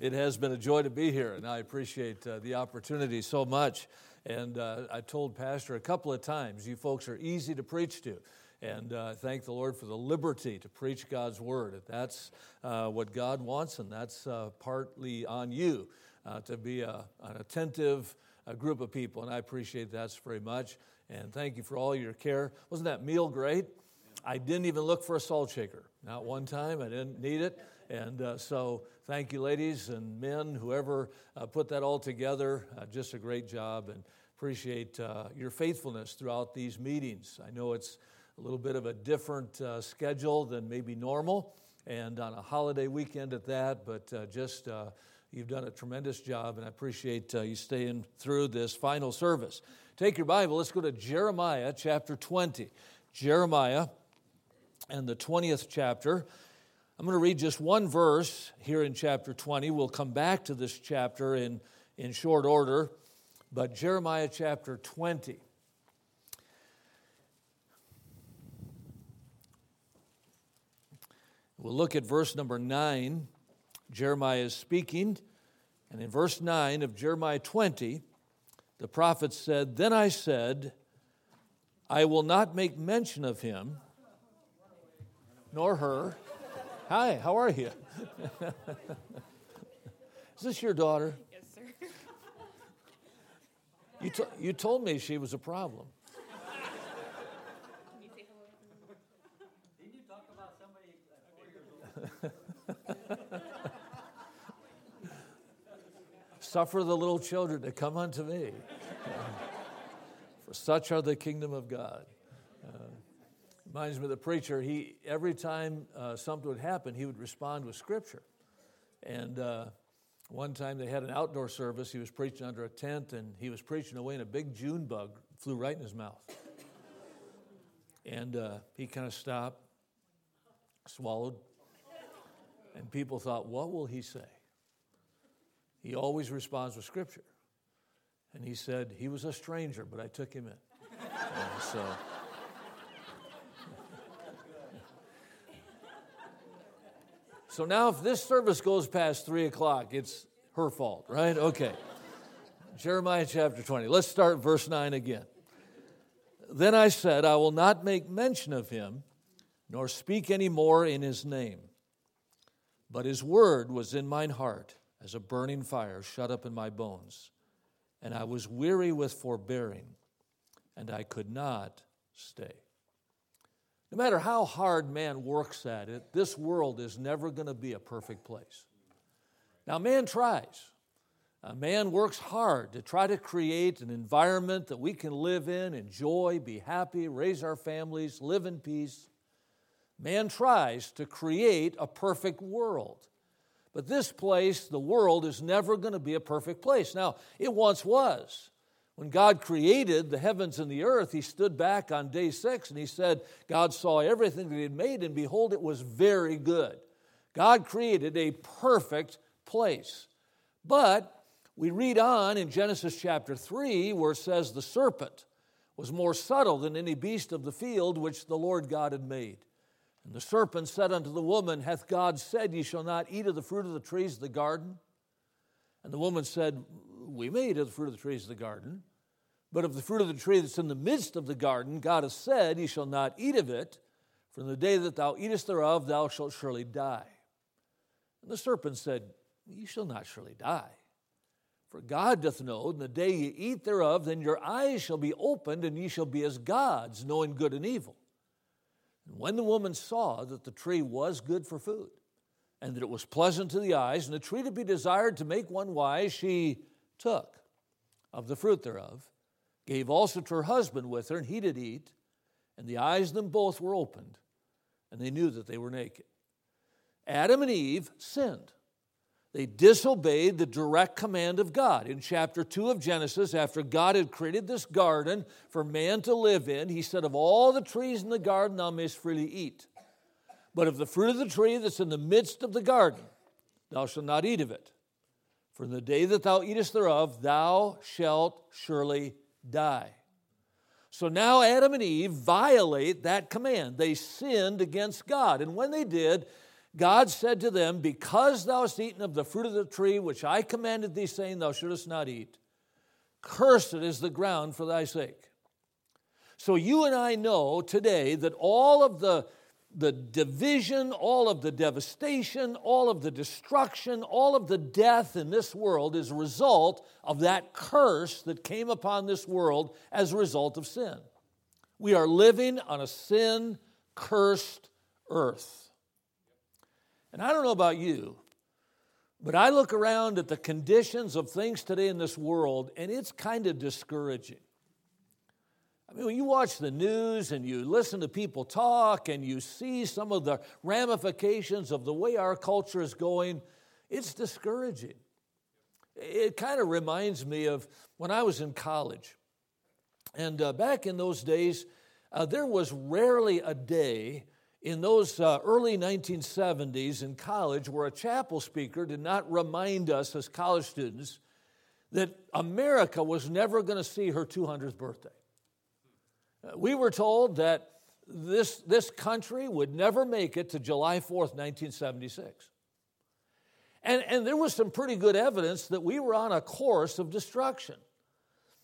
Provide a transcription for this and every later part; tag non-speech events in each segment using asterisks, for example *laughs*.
It has been a joy to be here, and I appreciate uh, the opportunity so much. And uh, I told Pastor a couple of times, you folks are easy to preach to. And uh, thank the Lord for the liberty to preach God's word. That's uh, what God wants, and that's uh, partly on you uh, to be a, an attentive group of people. And I appreciate that very much. And thank you for all your care. Wasn't that meal great? I didn't even look for a salt shaker. Not one time. I didn't need it. And uh, so, thank you, ladies and men, whoever uh, put that all together. Uh, just a great job and appreciate uh, your faithfulness throughout these meetings. I know it's a little bit of a different uh, schedule than maybe normal, and on a holiday weekend at that, but uh, just you've done a tremendous job, and I appreciate you staying through this final service. Take your Bible, let's go to Jeremiah chapter 20. Jeremiah and the 20th chapter. I'm going to read just one verse here in chapter 20. We'll come back to this chapter in, in short order, but Jeremiah chapter 20. We'll look at verse number 9. Jeremiah is speaking, and in verse 9 of Jeremiah 20, the prophet said, Then I said, I will not make mention of him, nor her Hi, how are you? *laughs* Is this your daughter? Yes, sir. You, to, you told me she was a problem. Didn't you talk about somebody at four years old? *laughs* Suffer the little children to come unto me, *laughs* for such are the kingdom of God. Reminds me of the preacher, he, every time uh, something would happen, he would respond with scripture. And uh, one time they had an outdoor service, he was preaching under a tent, and he was preaching away, and a big June bug flew right in his mouth. And uh, he kind of stopped, swallowed, and people thought, what will he say? He always responds with scripture. And he said, he was a stranger, but I took him in. *laughs* So. So now, if this service goes past three o'clock, it's her fault, right? Okay. Jeremiah chapter 20. Let's start verse 9 again. Then I said, I will not make mention of him, nor speak any more in his name. But his word was in mine heart as a burning fire shut up in my bones. And I was weary with forbearing, and I could not stay. No matter how hard man works at it, this world is never going to be a perfect place. Now, man tries. A man works hard to try to create an environment that we can live in, enjoy, be happy, raise our families, live in peace. Man tries to create a perfect world. But this place, the world, is never going to be a perfect place. Now, it once was. When God created the heavens and the earth, he stood back on day six and he said, God saw everything that he had made, and behold, it was very good. God created a perfect place. But we read on in Genesis chapter 3 where it says, The serpent was more subtle than any beast of the field which the Lord God had made. And the serpent said unto the woman, Hath God said, Ye shall not eat of the fruit of the trees of the garden? And the woman said, We may eat of the fruit of the trees of the garden. But of the fruit of the tree that's in the midst of the garden, God has said, Ye shall not eat of it. From the day that thou eatest thereof, thou shalt surely die. And the serpent said, Ye shall not surely die. For God doth know, in the day ye eat thereof, then your eyes shall be opened, and ye shall be as gods, knowing good and evil. And when the woman saw that the tree was good for food, and that it was pleasant to the eyes, and a tree to be desired to make one wise, she took of the fruit thereof gave also to her husband with her, and he did eat. And the eyes of them both were opened, and they knew that they were naked. Adam and Eve sinned. They disobeyed the direct command of God. In chapter 2 of Genesis, after God had created this garden for man to live in, he said, Of all the trees in the garden, thou mayst freely eat. But of the fruit of the tree that's in the midst of the garden, thou shalt not eat of it. For in the day that thou eatest thereof, thou shalt surely die. So now Adam and Eve violate that command. They sinned against God. And when they did, God said to them, Because thou hast eaten of the fruit of the tree which I commanded thee, saying, Thou shouldest not eat, cursed is the ground for thy sake. So you and I know today that all of the, the division, all of the devastation, all of the destruction, all of the death in this world is a result of that curse that came upon this world as a result of sin. We are living on a sin cursed earth. And I don't know about you, but I look around at the conditions of things today in this world, and it's kind of discouraging. I mean, when you watch the news and you listen to people talk and you see some of the ramifications of the way our culture is going, it's discouraging. It kind of reminds me of when I was in college. And uh, back in those days, uh, there was rarely a day in those uh, early 1970s in college where a chapel speaker did not remind us as college students that America was never going to see her 200th birthday. Uh, we were told that this, this country would never make it to July 4th, 1976. And, and there was some pretty good evidence that we were on a course of destruction.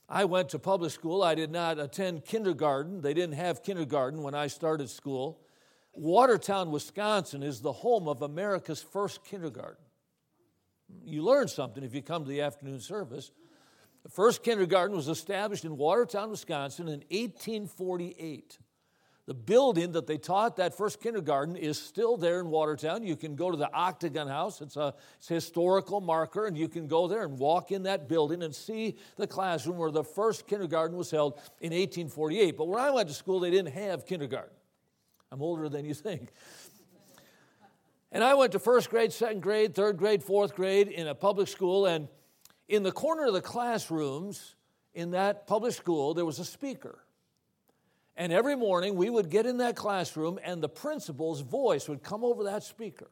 I went to public school. I did not attend kindergarten. They didn't have kindergarten when I started school. Watertown, Wisconsin is the home of America's first kindergarten. You learn something if you come to the afternoon service. The first kindergarten was established in Watertown, Wisconsin in 1848. The building that they taught that first kindergarten is still there in Watertown. You can go to the Octagon House, it's a, it's a, historical marker, and you can go there and walk in that building and see the classroom where the first kindergarten was held in 1848. But when I went to school, they didn't have kindergarten. I'm older than you think. And I went to first grade, second grade, third grade, fourth grade in a public school, and in the corner of the classrooms in that public school, there was a speaker. And every morning we would get in that classroom, and the principal's voice would come over that speaker.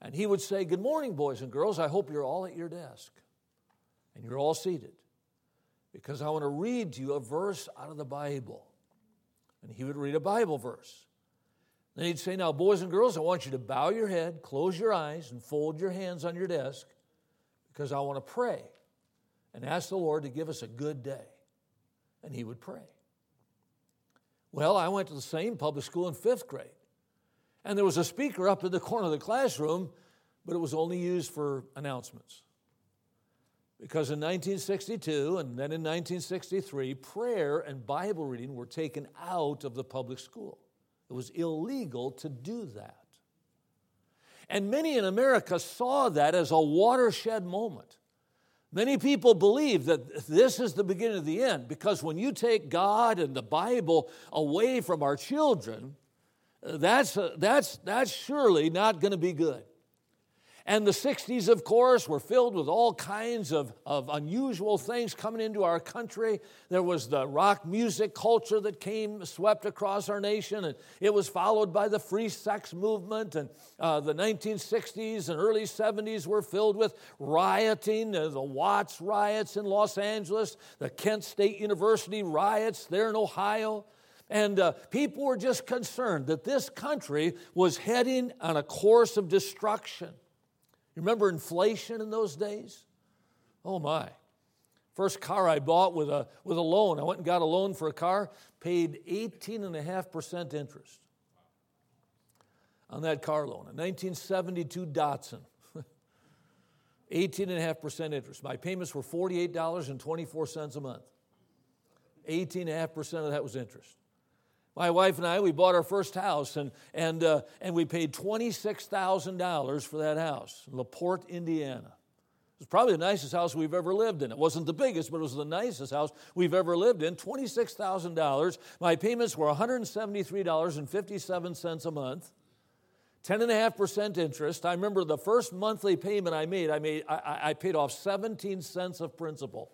And he would say, Good morning, boys and girls. I hope you're all at your desk and you're all seated because I want to read to you a verse out of the Bible. And he would read a Bible verse. Then he'd say, Now, boys and girls, I want you to bow your head, close your eyes, and fold your hands on your desk because I want to pray and ask the Lord to give us a good day. And he would pray. Well, I went to the same public school in fifth grade. And there was a speaker up in the corner of the classroom, but it was only used for announcements. Because in 1962 and then in 1963, prayer and Bible reading were taken out of the public school. It was illegal to do that. And many in America saw that as a watershed moment. Many people believe that this is the beginning of the end because when you take God and the Bible away from our children, uh, that's, uh, that's, that's surely not going to be good. And the 60s, of course, were filled with all kinds of, of unusual things coming into our country. There was the rock music culture that came, swept across our nation, and it was followed by the free sex movement. And uh, the 1960s and early 70s were filled with rioting, uh, the Watts riots in Los Angeles, the Kent State University riots there in Ohio. And uh, people were just concerned that this country was heading on a course of destruction. You remember inflation in those days? Oh my. First car I bought with a, with a loan. I went and got a loan for a car, paid 18.5% interest on that car loan. *laughs* A 1972 Datsun. 18.5% interest. My payments were $48.24 a month. 18.5% of that was interest. My wife and I, we bought our first house and, and, uh, and we paid $26,000 for that house, in LaPorte, Indiana. It was probably the nicest house we've ever lived in. It wasn't the biggest, but it was the nicest house we've ever lived in. $26,000. My payments were $173.57 a month. 10.5% interest. I remember the first monthly payment I made, I, made I, I paid off 17 cents of principal.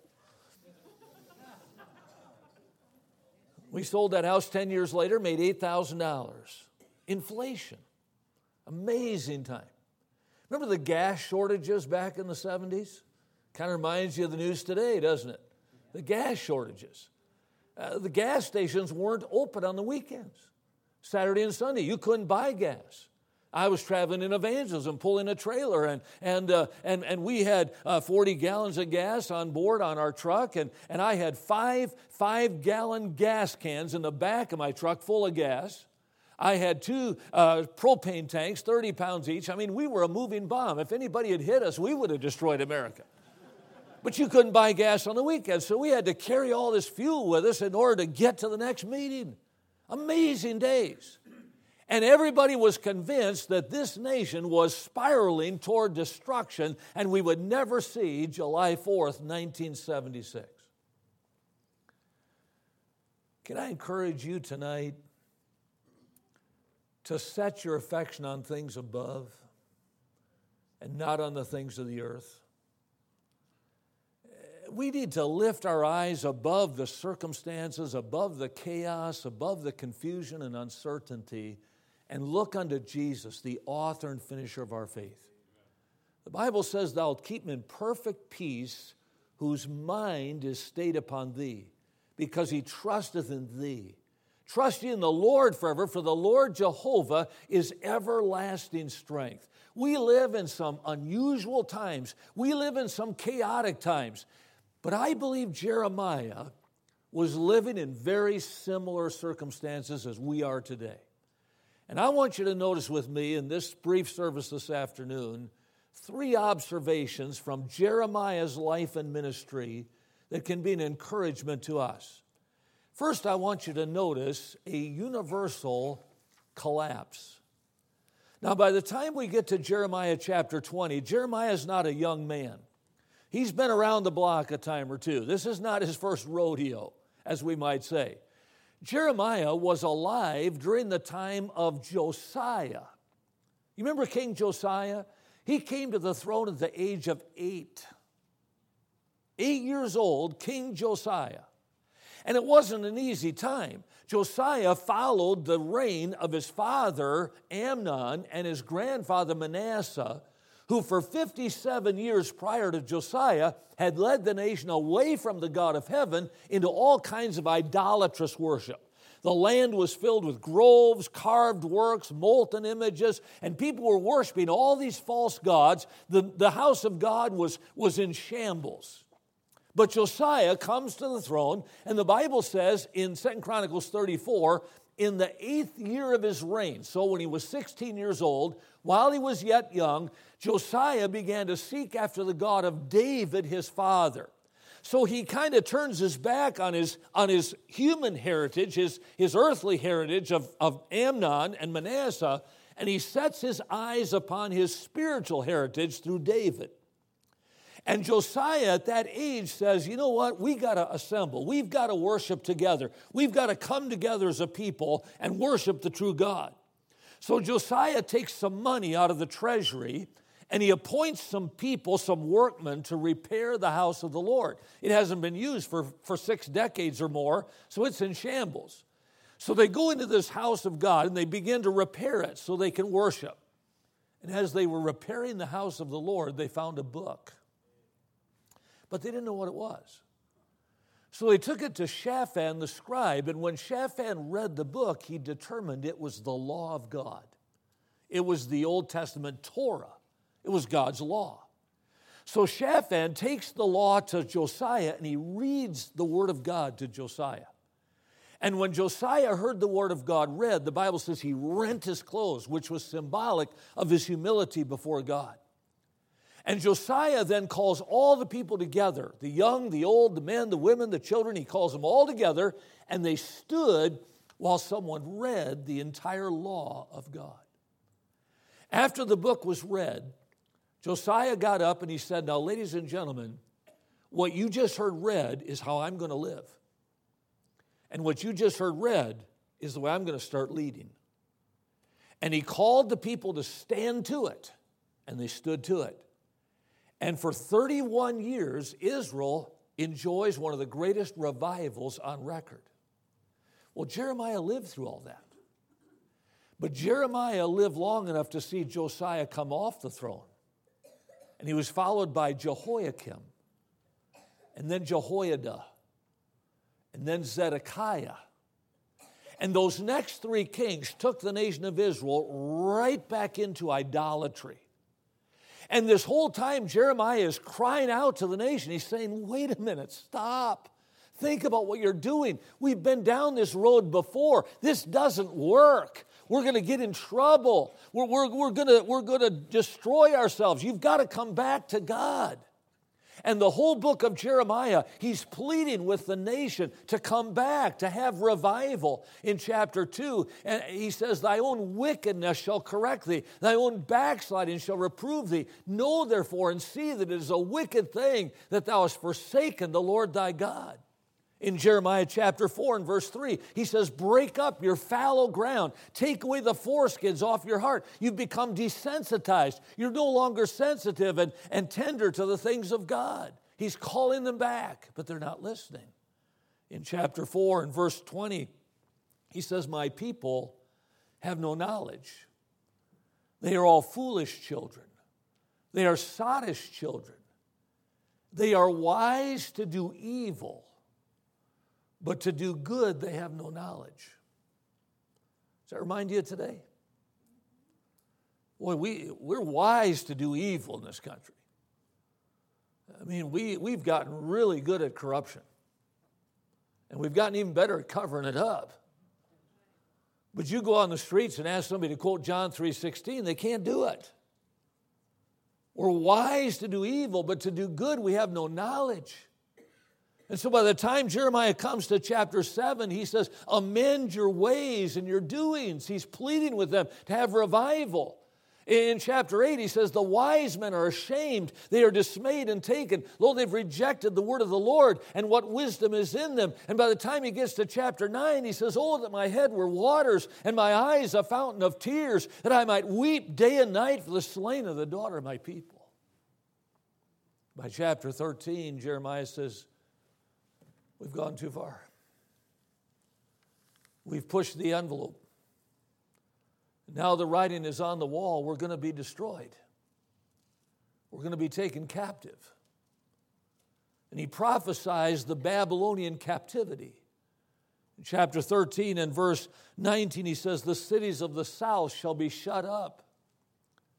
We sold that house 10 years later, made $8,000. Inflation. Amazing time. Remember the gas shortages back in the 70s? Kind of reminds you of the news today, doesn't it? The gas shortages. Uh, the gas stations weren't open on the weekends, Saturday and Sunday. You couldn't buy gas. I was traveling in evangelism, pulling a trailer, and, and, uh, and, and we had uh, 40 gallons of gas on board on our truck, and, and I had five five gallon gas cans in the back of my truck full of gas. I had two uh, propane tanks, 30 pounds each. I mean, we were a moving bomb. If anybody had hit us, we would have destroyed America. But you couldn't buy gas on the weekend, so we had to carry all this fuel with us in order to get to the next meeting. Amazing days. And everybody was convinced that this nation was spiraling toward destruction and we would never see July 4th, 1976. Can I encourage you tonight to set your affection on things above and not on the things of the earth? we need to lift our eyes above the circumstances, above the chaos, above the confusion and uncertainty, and look unto Jesus, the author and finisher of our faith. The Bible says, Thou wilt keep him in perfect peace, whose mind is stayed upon thee, because he trusteth in thee. Trust ye in the Lord forever, for the Lord Jehovah is everlasting strength. We live in some unusual times. We live in some chaotic times. But I believe Jeremiah was living in very similar circumstances as we are today. And I want you to notice with me in this brief service this afternoon three observations from Jeremiah's life and ministry that can be an encouragement to us. First, I want you to notice a universal collapse. Now, by the time we get to Jeremiah chapter 20, Jeremiah is not a young man. He's been around the block a time or two. This is not his first rodeo, as we might say. Jeremiah was alive during the time of Josiah. You remember King Josiah? He came to the throne at the age of eight. Eight years old, King Josiah. And it wasn't an easy time. Josiah followed the reign of his father Amnon and his grandfather Manasseh who for 57 years prior to Josiah had led the nation away from the God of heaven into all kinds of idolatrous worship. The land was filled with groves, carved works, molten images, and people were worshiping all these false gods. The, the house of God was, was in shambles. But Josiah comes to the throne, and the Bible says in Second Chronicles 34 in the eighth year of his reign, so when he was 16 years old, while he was yet young, Josiah began to seek after the God of David, his father. So he kind of turns his back on his, on his human heritage, his, his earthly heritage of, of Amnon and Manasseh, and he sets his eyes upon his spiritual heritage through David. And Josiah at that age says, you know what? We got to assemble. We've got to worship together. We've got to come together as a people and worship the true God. So Josiah takes some money out of the treasury and he appoints some people, some workmen, to repair the house of the Lord. It hasn't been used for, for six decades or more, so it's in shambles. So they go into this house of God and they begin to repair it so they can worship. And as they were repairing the house of the Lord, they found a book but they didn't know what it was. So they took it to Shaphan the scribe, and when Shaphan read the book, he determined it was the law of God. It was the Old Testament Torah, it was God's law. So Shaphan takes the law to Josiah and he reads the word of God to Josiah. And when Josiah heard the word of God read, the Bible says he rent his clothes, which was symbolic of his humility before God. And Josiah then calls all the people together the young, the old, the men, the women, the children. He calls them all together, and they stood while someone read the entire law of God. After the book was read, Josiah got up and he said, Now, ladies and gentlemen, what you just heard read is how I'm going to live. And what you just heard read is the way I'm going to start leading. And he called the people to stand to it, and they stood to it. And for 31 years, Israel enjoys one of the greatest revivals on record. Well, Jeremiah lived through all that. But Jeremiah lived long enough to see Josiah come off the throne. And he was followed by Jehoiakim, and then Jehoiada, and then Zedekiah. And those next three kings took the nation of Israel right back into idolatry. And this whole time, Jeremiah is crying out to the nation. He's saying, wait a minute, stop. Think about what you're doing. We've been down this road before. This doesn't work. We're going to get in trouble. We're, we're, we're going we're to destroy ourselves. You've got to come back to God. And the whole book of Jeremiah, he's pleading with the nation to come back, to have revival. In chapter 2, and he says, Thy own wickedness shall correct thee, thy own backsliding shall reprove thee. Know therefore and see that it is a wicked thing that thou hast forsaken the Lord thy God in Jeremiah chapter 4 and verse 3. He says, Break up your fallow ground, take away the foreskins off your heart. You've become desensitized. You're no longer sensitive and, and tender to the things of God. He's calling them back, but they're not listening. In chapter 4 and verse 20, he says, My people have no knowledge. They are all foolish children. They are sottish children. They are wise to do evil but to do good they have no knowledge. Does that remind you today? Boy, we, we're wise to do evil in this country. I mean, we, we've gotten really good at corruption. And we've gotten even better at covering it up. But you go on the streets and ask somebody to quote John 3:16, they can't do it. We're wise to do evil, but to do good we have no knowledge. And so by the time Jeremiah comes to chapter 7, he says, Amend your ways and your doings. He's pleading with them to have revival. In chapter 8, he says, The wise men are ashamed. They are dismayed and taken. Lo, they've rejected the word of the Lord and what wisdom is in them. And by the time he gets to chapter 9, he says, Oh, that my head were waters and my eyes a fountain of tears, that I might weep day and night for the slain of the daughter of my people. By chapter 13, Jeremiah says, We've gone too far. We've pushed the envelope. Now the writing is on the wall. We're going to be destroyed. We're going to be taken captive. And he prophesies the Babylonian captivity. In chapter 13 and verse 19, he says, The cities of the south shall be shut up,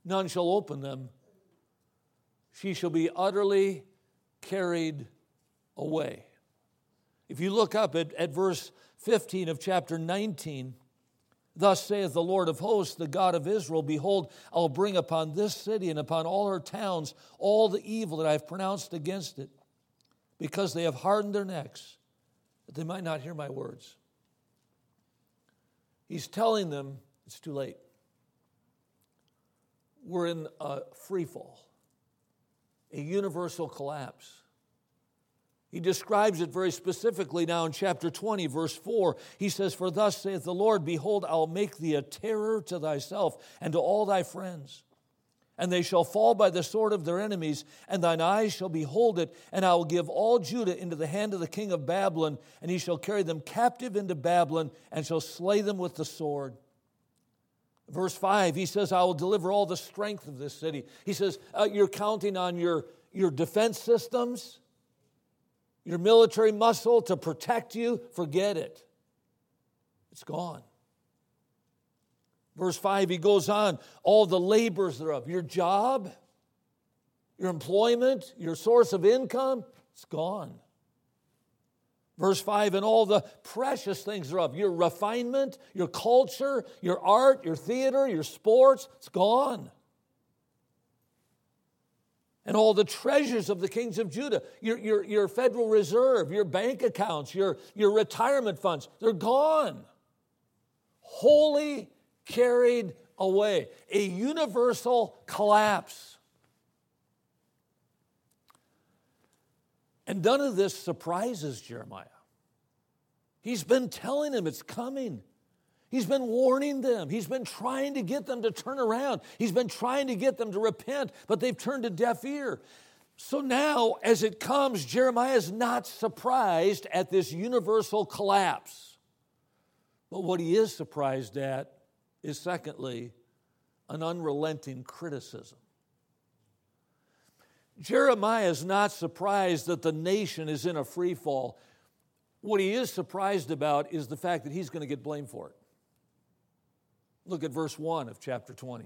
none shall open them. She shall be utterly carried away. If you look up at, at verse 15 of chapter 19, Thus saith the Lord of hosts, the God of Israel Behold, I'll bring upon this city and upon all her towns all the evil that I have pronounced against it, because they have hardened their necks, that they might not hear my words. He's telling them it's too late. We're in a free fall, a universal collapse. He describes it very specifically now in chapter 20, verse 4. He says, For thus saith the Lord, Behold, I'll make thee a terror to thyself and to all thy friends. And they shall fall by the sword of their enemies, and thine eyes shall behold it. And I will give all Judah into the hand of the king of Babylon, and he shall carry them captive into Babylon, and shall slay them with the sword. Verse 5, he says, I will deliver all the strength of this city. He says, uh, You're counting on your, your defense systems your military muscle to protect you, forget it. It's gone. Verse 5, he goes on, all the labors thereof, your job, your employment, your source of income, it's gone. Verse 5, and all the precious things thereof, your refinement, your culture, your art, your theater, your sports, it's gone and all the treasures of the kings of Judah, your, your, your Federal Reserve, your bank accounts, your, your retirement funds, they're gone. Wholly carried away. A universal collapse. And none of this surprises Jeremiah. He's been telling him it's coming. He's been warning them. He's been trying to get them to turn around. He's been trying to get them to repent, but they've turned a deaf ear. So now, as it comes, Jeremiah is not surprised at this universal collapse. But what he is surprised at is, secondly, an unrelenting criticism. Jeremiah is not surprised that the nation is in a free fall. What he is surprised about is the fact that he's going to get blamed for it. Look at verse 1 of chapter 20.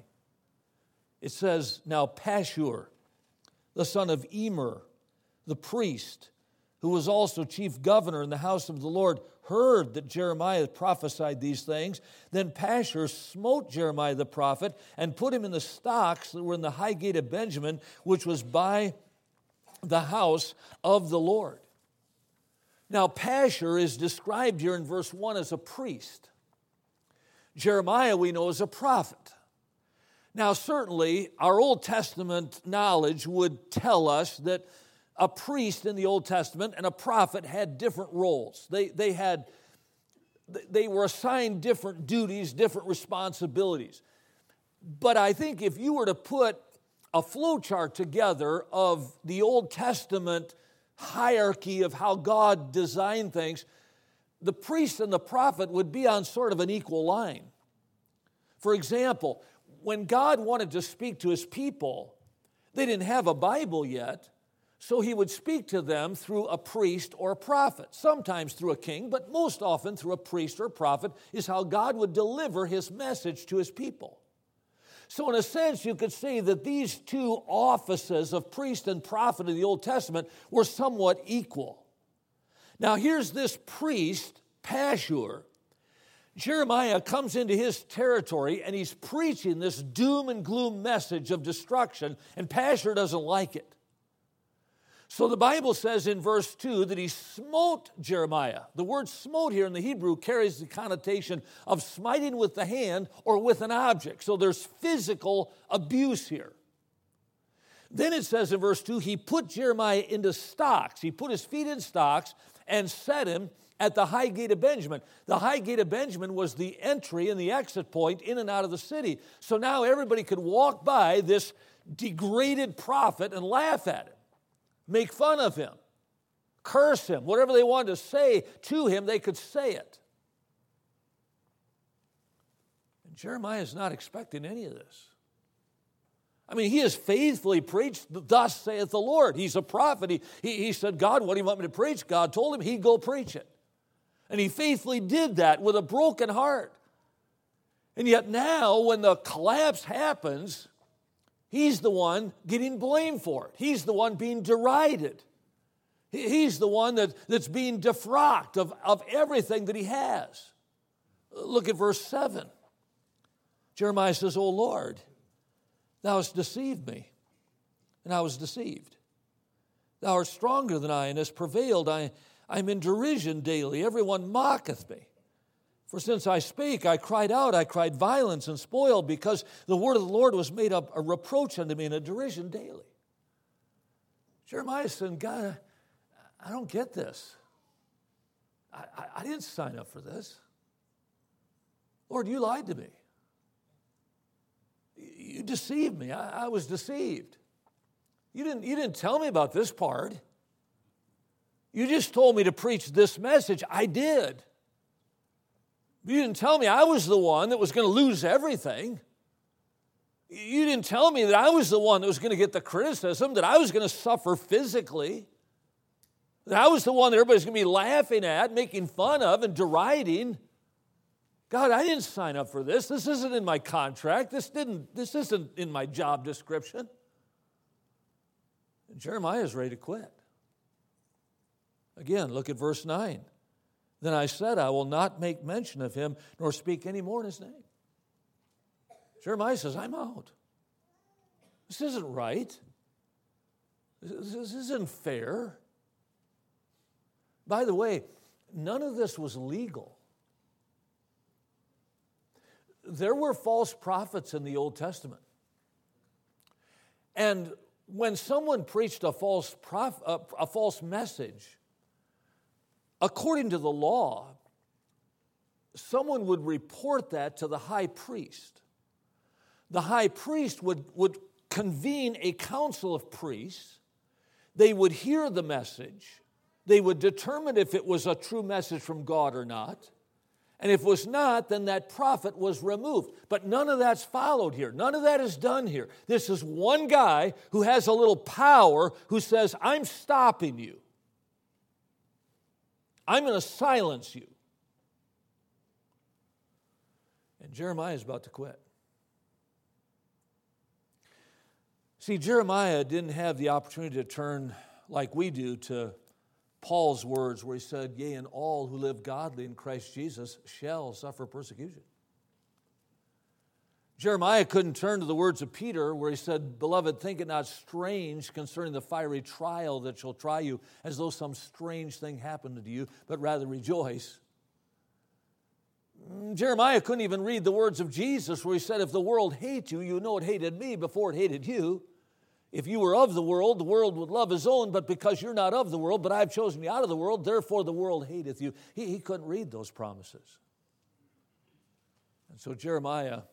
It says, Now Pashur, the son of Immer, the priest, who was also chief governor in the house of the Lord, heard that Jeremiah prophesied these things. Then Pashur smote Jeremiah the prophet and put him in the stocks that were in the high gate of Benjamin, which was by the house of the Lord. Now, Pashur is described here in verse 1 as a priest. Jeremiah, we know, is a prophet. Now, certainly, our Old Testament knowledge would tell us that a priest in the Old Testament and a prophet had different roles. They, they had they were assigned different duties, different responsibilities. But I think if you were to put a flowchart together of the Old Testament hierarchy of how God designed things, the priest and the prophet would be on sort of an equal line. For example, when God wanted to speak to his people, they didn't have a Bible yet. So he would speak to them through a priest or a prophet, sometimes through a king, but most often through a priest or a prophet, is how God would deliver his message to his people. So, in a sense, you could say that these two offices of priest and prophet in the Old Testament were somewhat equal. Now, here's this priest, Pashur. Jeremiah comes into his territory and he's preaching this doom and gloom message of destruction, and Pashur doesn't like it. So the Bible says in verse 2 that he smote Jeremiah. The word smote here in the Hebrew carries the connotation of smiting with the hand or with an object. So there's physical abuse here. Then it says in verse 2 he put Jeremiah into stocks. He put his feet in stocks and set him at the high gate of Benjamin. The high gate of Benjamin was the entry and the exit point in and out of the city. So now everybody could walk by this degraded prophet and laugh at him make fun of him, curse him, whatever they wanted to say to him, they could say it. And Jeremiah is not expecting any of this. I mean, he has faithfully preached, thus saith the Lord. He's a prophet. He, he, he said, God, what do you want me to preach? God told him he'd go preach it. And he faithfully did that with a broken heart. And yet now, when the collapse happens, He's the one getting blamed for it. He's the one being derided. He's the one that, that's being defrocked of, of everything that he has. Look at verse 7. Jeremiah says, O Lord, thou hast deceived me, and I was deceived. Thou art stronger than I, and hast prevailed. I, I'm in derision daily. Everyone mocketh me. For since I spake, I cried out, I cried violence and spoil, because the word of the Lord was made up a reproach unto me and a derision daily. Jeremiah said, God, I don't get this. I, I, I didn't sign up for this. Lord, you lied to me. You deceived me. I, I was deceived. You didn't, you didn't tell me about this part. You just told me to preach this message. I did. You didn't tell me I was the one that was going to lose everything. You didn't tell me that I was the one that was going to get the criticism, that I was going to suffer physically, that I was the one that everybody's going to be laughing at, making fun of, and deriding. God, I didn't sign up for this. This isn't in my contract. This, didn't, this isn't in my job description. And Jeremiah is ready to quit. Again, look at verse 9. Then I said, I will not make mention of him nor speak any more in his name. Jeremiah says, I'm out. This isn't right. This isn't fair. By the way, none of this was legal. There were false prophets in the Old Testament. And when someone preached a false, prof, a, a false message, According to the law, someone would report that to the high priest. The high priest would, would convene a council of priests. They would hear the message. They would determine if it was a true message from God or not. And if it was not, then that prophet was removed. But none of that's followed here. None of that is done here. This is one guy who has a little power who says, I'm stopping you. I'm going to silence you. And Jeremiah is about to quit. See, Jeremiah didn't have the opportunity to turn like we do to Paul's words, where he said, Yea, and all who live godly in Christ Jesus shall suffer persecution. Jeremiah couldn't turn to the words of Peter, where he said, Beloved, think it not strange concerning the fiery trial that shall try you, as though some strange thing happened to you, but rather rejoice. Mm, Jeremiah couldn't even read the words of Jesus, where he said, If the world hates you, you know it hated me before it hated you. If you were of the world, the world would love his own, but because you're not of the world, but I've chosen you out of the world, therefore the world hateth you. He, he couldn't read those promises. And so Jeremiah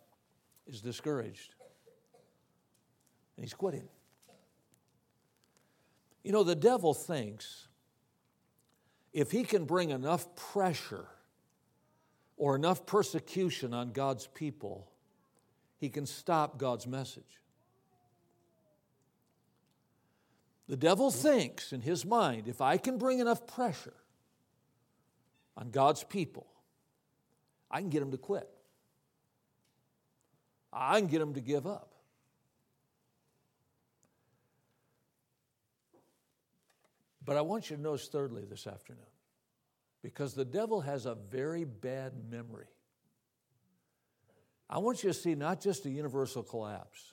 is discouraged. And he's quitting. You know, the devil thinks if he can bring enough pressure or enough persecution on God's people, he can stop God's message. The devil thinks in his mind if I can bring enough pressure on God's people, I can get them to quit. I can get them to give up. But I want you to notice, thirdly, this afternoon, because the devil has a very bad memory. I want you to see not just a universal collapse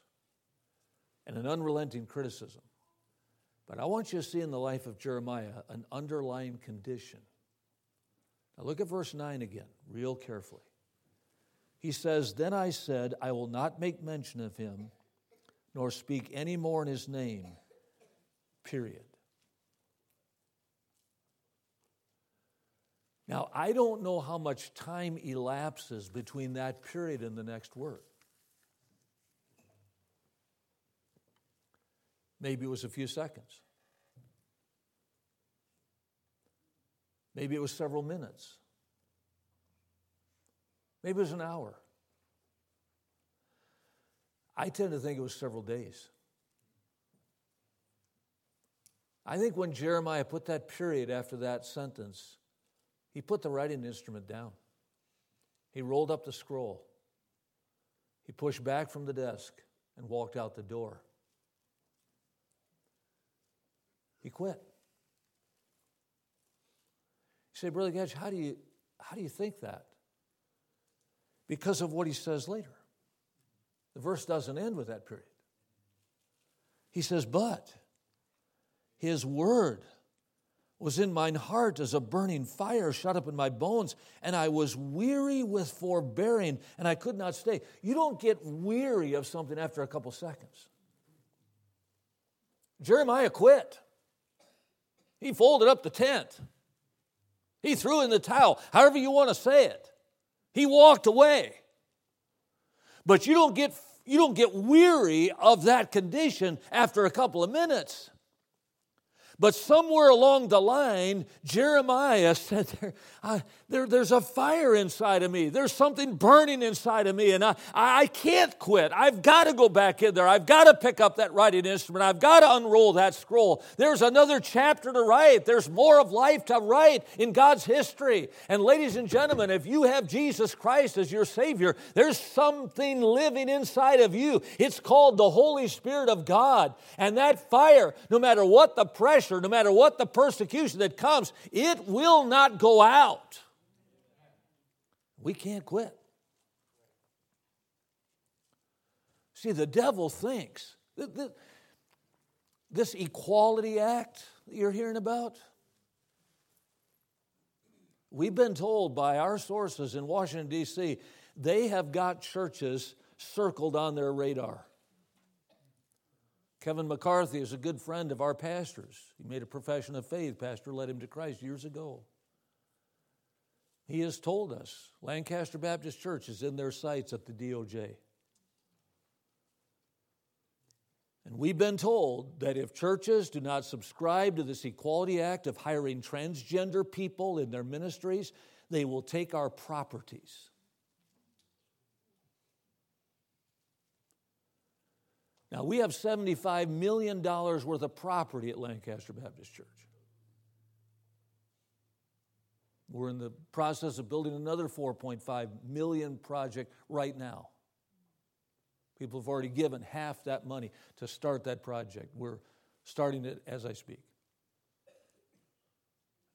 and an unrelenting criticism, but I want you to see in the life of Jeremiah an underlying condition. Now look at verse 9 again, real carefully. He says, Then I said, I will not make mention of him, nor speak any more in his name, period. Now, I don't know how much time elapses between that period and the next word. Maybe it was a few seconds. Maybe it was several minutes. Maybe it was an hour. I tend to think it was several days. I think when Jeremiah put that period after that sentence, he put the writing instrument down. He rolled up the scroll. He pushed back from the desk and walked out the door. He quit. You say, Brother Gedge, how do you, how do you think that? Because of what he says later. The verse doesn't end with that period. He says, But his word was in mine heart as a burning fire shut up in my bones, and I was weary with forbearing, and I could not stay. You don't get weary of something after a couple seconds. Jeremiah quit. He folded up the tent. He threw in the towel, however you want to say it. He walked away. But you don't get you don't get weary of that condition after a couple of minutes. But somewhere along the line, Jeremiah *laughs* said, there, I, there, There's a fire inside of me. There's something burning inside of me, and I, I can't quit. I've got to go back in there. I've got to pick up that writing instrument. I've got to unroll that scroll. There's another chapter to write. There's more of life to write in God's history. And, ladies and gentlemen, if you have Jesus Christ as your Savior, there's something living inside of you. It's called the Holy Spirit of God. And that fire, no matter what the pressure, pressure, no matter what the persecution that comes, it will not go out. We can't quit. See, the devil thinks that this equality act that you're hearing about, we've been told by our sources in Washington, D.C., they have got churches circled on their radar. Kevin McCarthy is a good friend of our pastors. He made a profession of faith. Pastor led him to Christ years ago. He has told us Lancaster Baptist Church is in their sights at the DOJ. And we've been told that if churches do not subscribe to this Equality Act of hiring transgender people in their ministries, they will take our properties. Now, we have $75 million worth of property at Lancaster Baptist Church. We're in the process of building another 4.5 million project right now. People have already given half that money to start that project. We're starting it as I speak.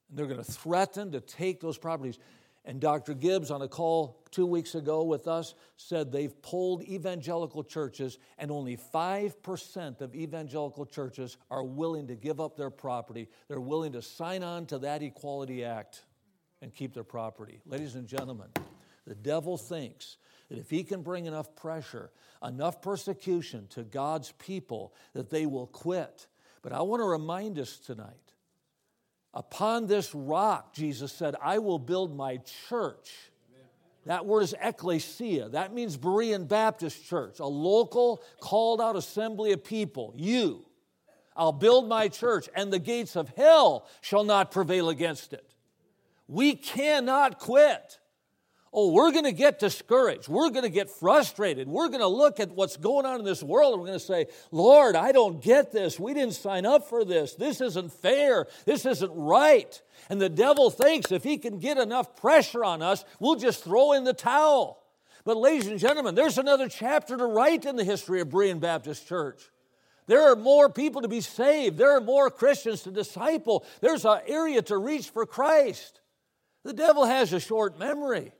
And they're going to threaten to take those properties. And Dr. Gibbs, on a call two weeks ago with us, said they've polled evangelical churches, and only 5% of evangelical churches are willing to give up their property. They're willing to sign on to that Equality Act and keep their property. Ladies and gentlemen, the devil thinks that if he can bring enough pressure, enough persecution to God's people, that they will quit. But I want to remind us tonight Upon this rock, Jesus said, I will build my church. That word is ecclesia. That means Berean Baptist Church, a local, called out assembly of people. You. I'll build my church, and the gates of hell shall not prevail against it. We cannot quit oh, we're going to get discouraged. We're going to get frustrated. We're going to look at what's going on in this world and we're going to say, Lord, I don't get this. We didn't sign up for this. This isn't fair. This isn't right. And the devil thinks if he can get enough pressure on us, we'll just throw in the towel. But, ladies and gentlemen, there's another chapter to write in the history of Berean Baptist Church. There are more people to be saved. There are more Christians to disciple. There's an area to reach for Christ. The devil has a short memory.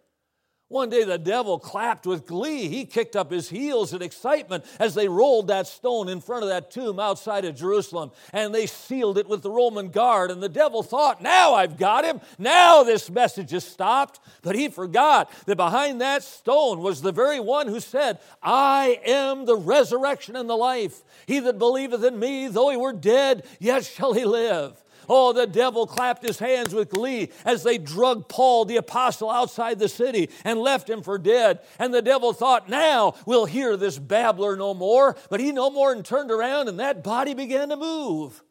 One day the devil clapped with glee. He kicked up his heels in excitement as they rolled that stone in front of that tomb outside of Jerusalem and they sealed it with the Roman guard. And the devil thought, now I've got him. Now this message is stopped. But he forgot that behind that stone was the very one who said, I am the resurrection and the life. He that believeth in me, though he were dead, yet shall he live. Oh, the devil clapped his hands with glee as they drug Paul, the apostle, outside the city and left him for dead. And the devil thought, now we'll hear this babbler no more. But he no more and turned around, and that body began to move.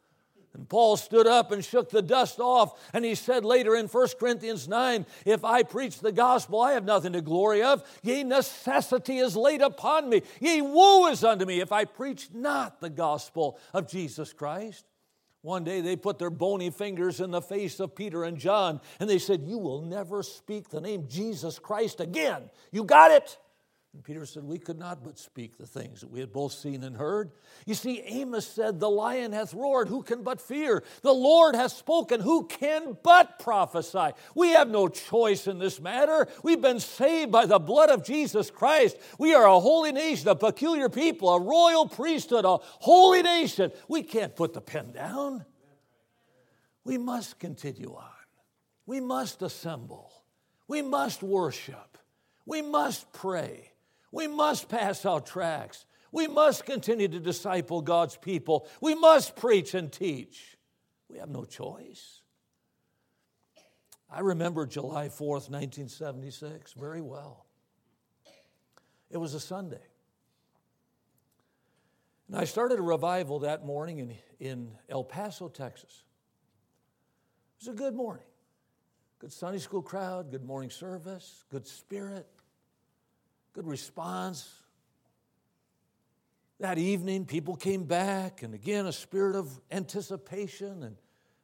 And Paul stood up and shook the dust off, and he said later in 1 Corinthians 9, If I preach the gospel, I have nothing to glory of. Yea, necessity is laid upon me. Yea, woe is unto me if I preach not the gospel of Jesus Christ. One day they put their bony fingers in the face of Peter and John and they said, You will never speak the name Jesus Christ again. You got it? And Peter said, We could not but speak the things that we had both seen and heard. You see, Amos said, The lion hath roared, who can but fear? The Lord hath spoken, who can but prophesy? We have no choice in this matter. We've been saved by the blood of Jesus Christ. We are a holy nation, a peculiar people, a royal priesthood, a holy nation. We can't put the pen down. We must continue on. We must assemble. We must worship. We must pray. We must pass out tracts. We must continue to disciple God's people. We must preach and teach. We have no choice. I remember July 4th, 1976, very well. It was a Sunday. And I started a revival that morning in, in El Paso, Texas. It was a good morning. Good Sunday school crowd, good morning service, good spirit good response. That evening, people came back, and again, a spirit of anticipation and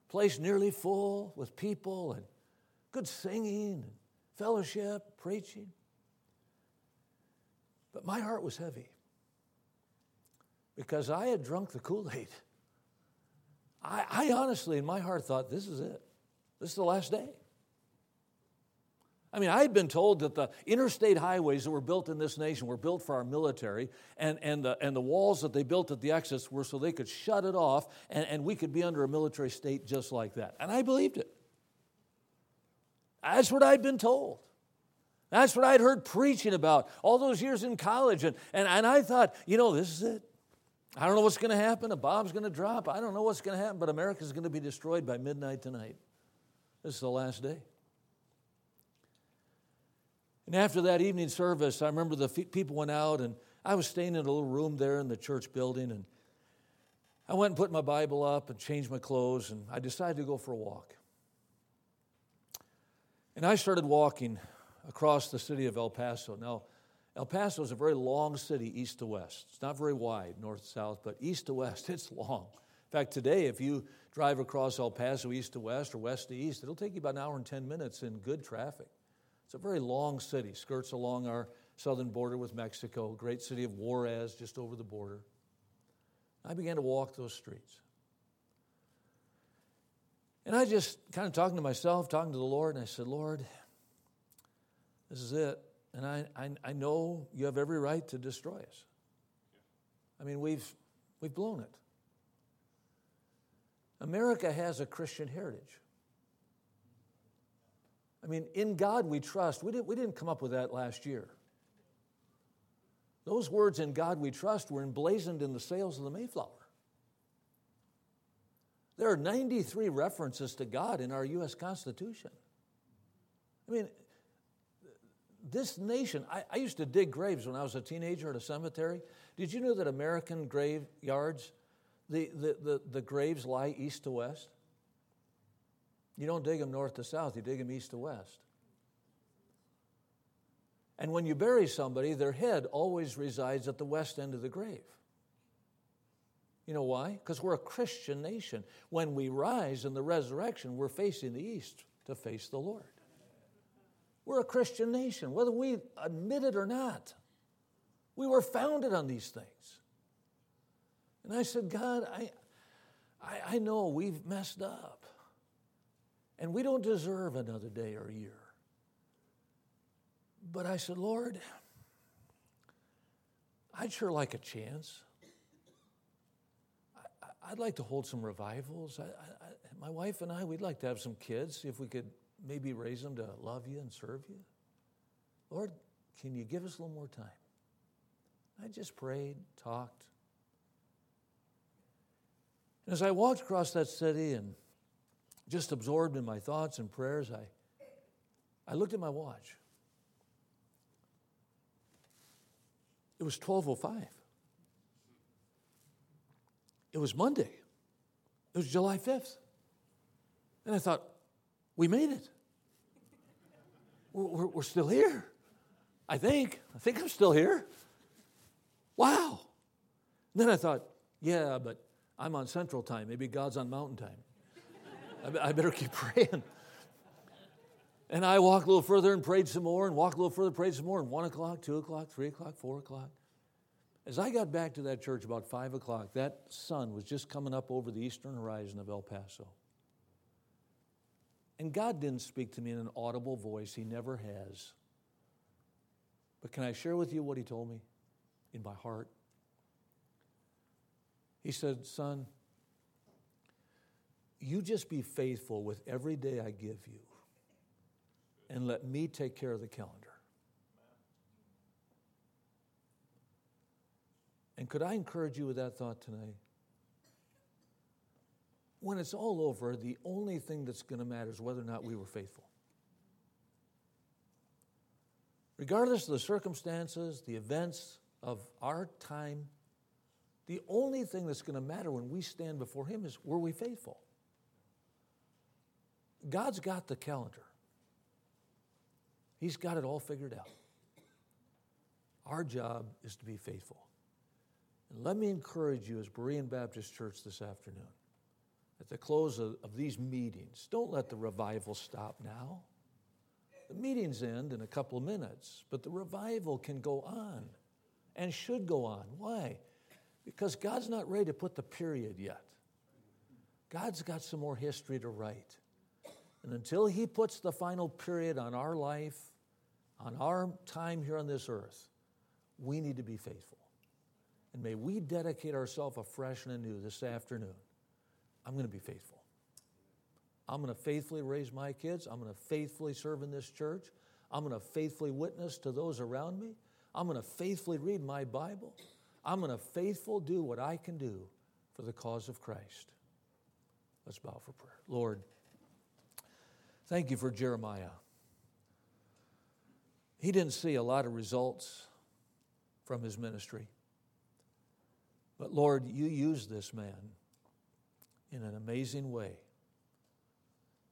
place nearly full with people and good singing and fellowship, preaching. But my heart was heavy because I had drunk the Kool Aid. I, I, honestly, in my heart, thought, this is it. This is the last day. I mean, I had been told that the interstate highways that were built in this nation were built for our military, and, and, the, and the walls that they built at the exits were so they could shut it off, and, and we could be under a military state just like that. And I believed it. That's what I'd been told. That's what I'd heard preaching about all those years in college. And, and, and I thought, you know, this is it. I don't know what's going to happen. A bomb's going to drop. I don't know what's going to happen, but America's going to be destroyed by midnight tonight. This is the last day. And after that evening service, I remember the people went out, and I was staying in a little room there in the church building. And I went and put my Bible up and changed my clothes, and I decided to go for a walk. And I started walking across the city of El Paso. Now, El Paso is a very long city, east to west. It's not very wide, north to south, but east to west, *laughs* it's long. In fact, today, if you drive across El Paso east to west or west to east, it'll take you about an hour and 10 minutes in good traffic. It's a very long city, skirts along our southern border with Mexico, great city of Juarez, just over the border. I began to walk those streets. And I just kind of talking to myself, talking to the Lord, and I said, Lord, this is it. And I, I, I know you have every right to destroy us. I mean, we've, we've blown it. America has a Christian heritage. I mean, in God we trust. We didn't, we didn't come up with that last year. Those words, in God we trust, were emblazoned in the sails of the Mayflower. There are 93 references to God in our U.S. Constitution. I mean, this nation, I, I, used to dig graves when I was a teenager at a cemetery. Did you know that American graveyards, the, the, the, the graves lie east to west? You don't dig them north to south, you dig them east to west. And when you bury somebody, their head always resides at the west end of the grave. You know why? Because we're a Christian nation. When we rise in the resurrection, we're facing the east to face the Lord. We're a Christian nation, whether we admit it or not. We were founded on these things. And I said, God, I, I, I know we've messed up. And we don't deserve another day or year. But I said, Lord, I'd sure like a chance. I, would like to hold some revivals. I, I, my wife and I, we'd like to have some kids, if we could maybe raise them to love you and serve you. Lord, can you give us a little more time? I just prayed, talked. And as I walked across that city and just absorbed in my thoughts and prayers, I, I looked at my watch. It was 1205. It was Monday. It was July 5th. And I thought, we made it. We're, we're, still here. I think. I think I'm still here. Wow. And then I thought, yeah, but I'm on Central Time. Maybe God's on Mountain Time. I, better keep *laughs* praying. And I walked a little further and prayed some more, and walked a little further, prayed some more, and one o'clock, two o'clock, three o'clock, four o'clock. As I got back to that church about five o'clock, that sun was just coming up over the eastern horizon of El Paso. And God didn't speak to me in an audible voice, He never has. But can I share with you what He told me in my heart? He said, Son, you just be faithful with every day I give you and let me take care of the calendar. And could I encourage you with that thought tonight? When it's all over, the only thing that's going to matter is whether or not we were faithful. Regardless of the circumstances, the events of our time, the only thing that's going to matter when we stand before Him is were we faithful? God's got the calendar. He's got it all figured out. Our job is to be faithful. And let me encourage you as Berean Baptist Church this afternoon, at the close of, of these meetings, don't let the revival stop now. The meetings end in a couple of minutes, but the revival can go on and should go on. Why? Because God's not ready to put the period yet. God's got some more history to write. And until He puts the final period on our life, on our time here on this earth, we need to be faithful. And may we dedicate ourselves afresh and anew this afternoon. I'm going to be faithful. I'm going to faithfully raise my kids. I'm going to faithfully serve in this church. I'm going to faithfully witness to those around me. I'm going to faithfully read my Bible. I'm going to faithful do what I can do for the cause of Christ. Let's bow for prayer. Lord, thank you for Jeremiah. He didn't see a lot of results from his ministry. But Lord, you used this man in an amazing way.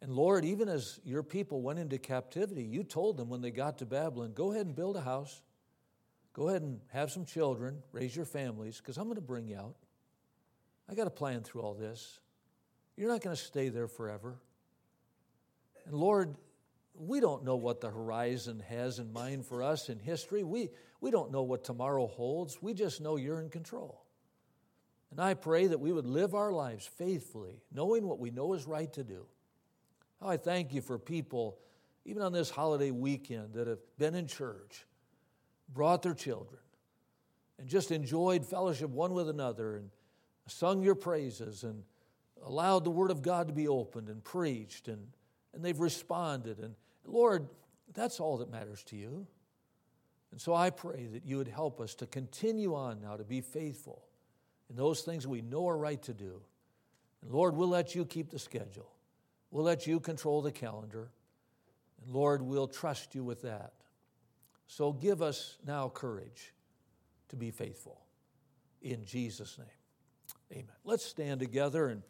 And Lord, even as your people went into captivity, you told them when they got to Babylon, go ahead and build a house, go ahead and have some children, raise your families, because I'm going to bring you out. I got to plan through all this. You're not going to stay there forever. And Lord, we don't know what the horizon has in mind for us in history. We, we don't know what tomorrow holds. We just know you're in control. And I pray that we would live our lives faithfully, knowing what we know is right to do. Oh, I thank you for people, even on this holiday weekend, that have been in church, brought their children, and just enjoyed fellowship one with another and sung your praises and allowed the Word of God to be opened and preached, and, and they've responded. And Lord, that's all that matters to you. And so I pray that you would help us to continue on now to be faithful in those things we know are right to do. And Lord, we'll let you keep the schedule. We'll let you control the calendar. And Lord, we'll trust you with that. So give us now courage to be faithful. In Jesus' name, amen. Let's stand together and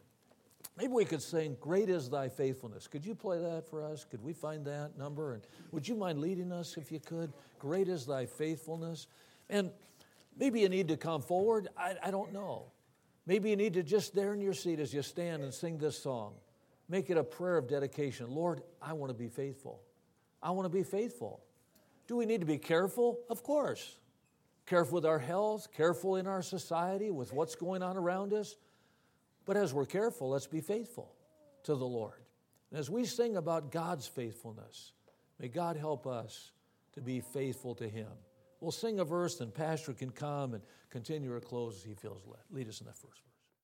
maybe we could sing, Great is Thy Faithfulness. Could you play that for us? Could we find that number? And would you mind leading us if you could? Great is Thy Faithfulness. And maybe you need to come forward. I, I don't know. Maybe you need to just there in your seat as you stand and sing this song. Make it a prayer of dedication. Lord, I want to be faithful. I want to be faithful. Do we need to be careful? Of course careful with our health, careful in our society with what's going on around us. But as we're careful, let's be faithful to the Lord. And as we sing about God's faithfulness, may God help us to be faithful to Him. We'll sing a verse, and Pastor can come and continue or close as he feels led. Lead us in that first.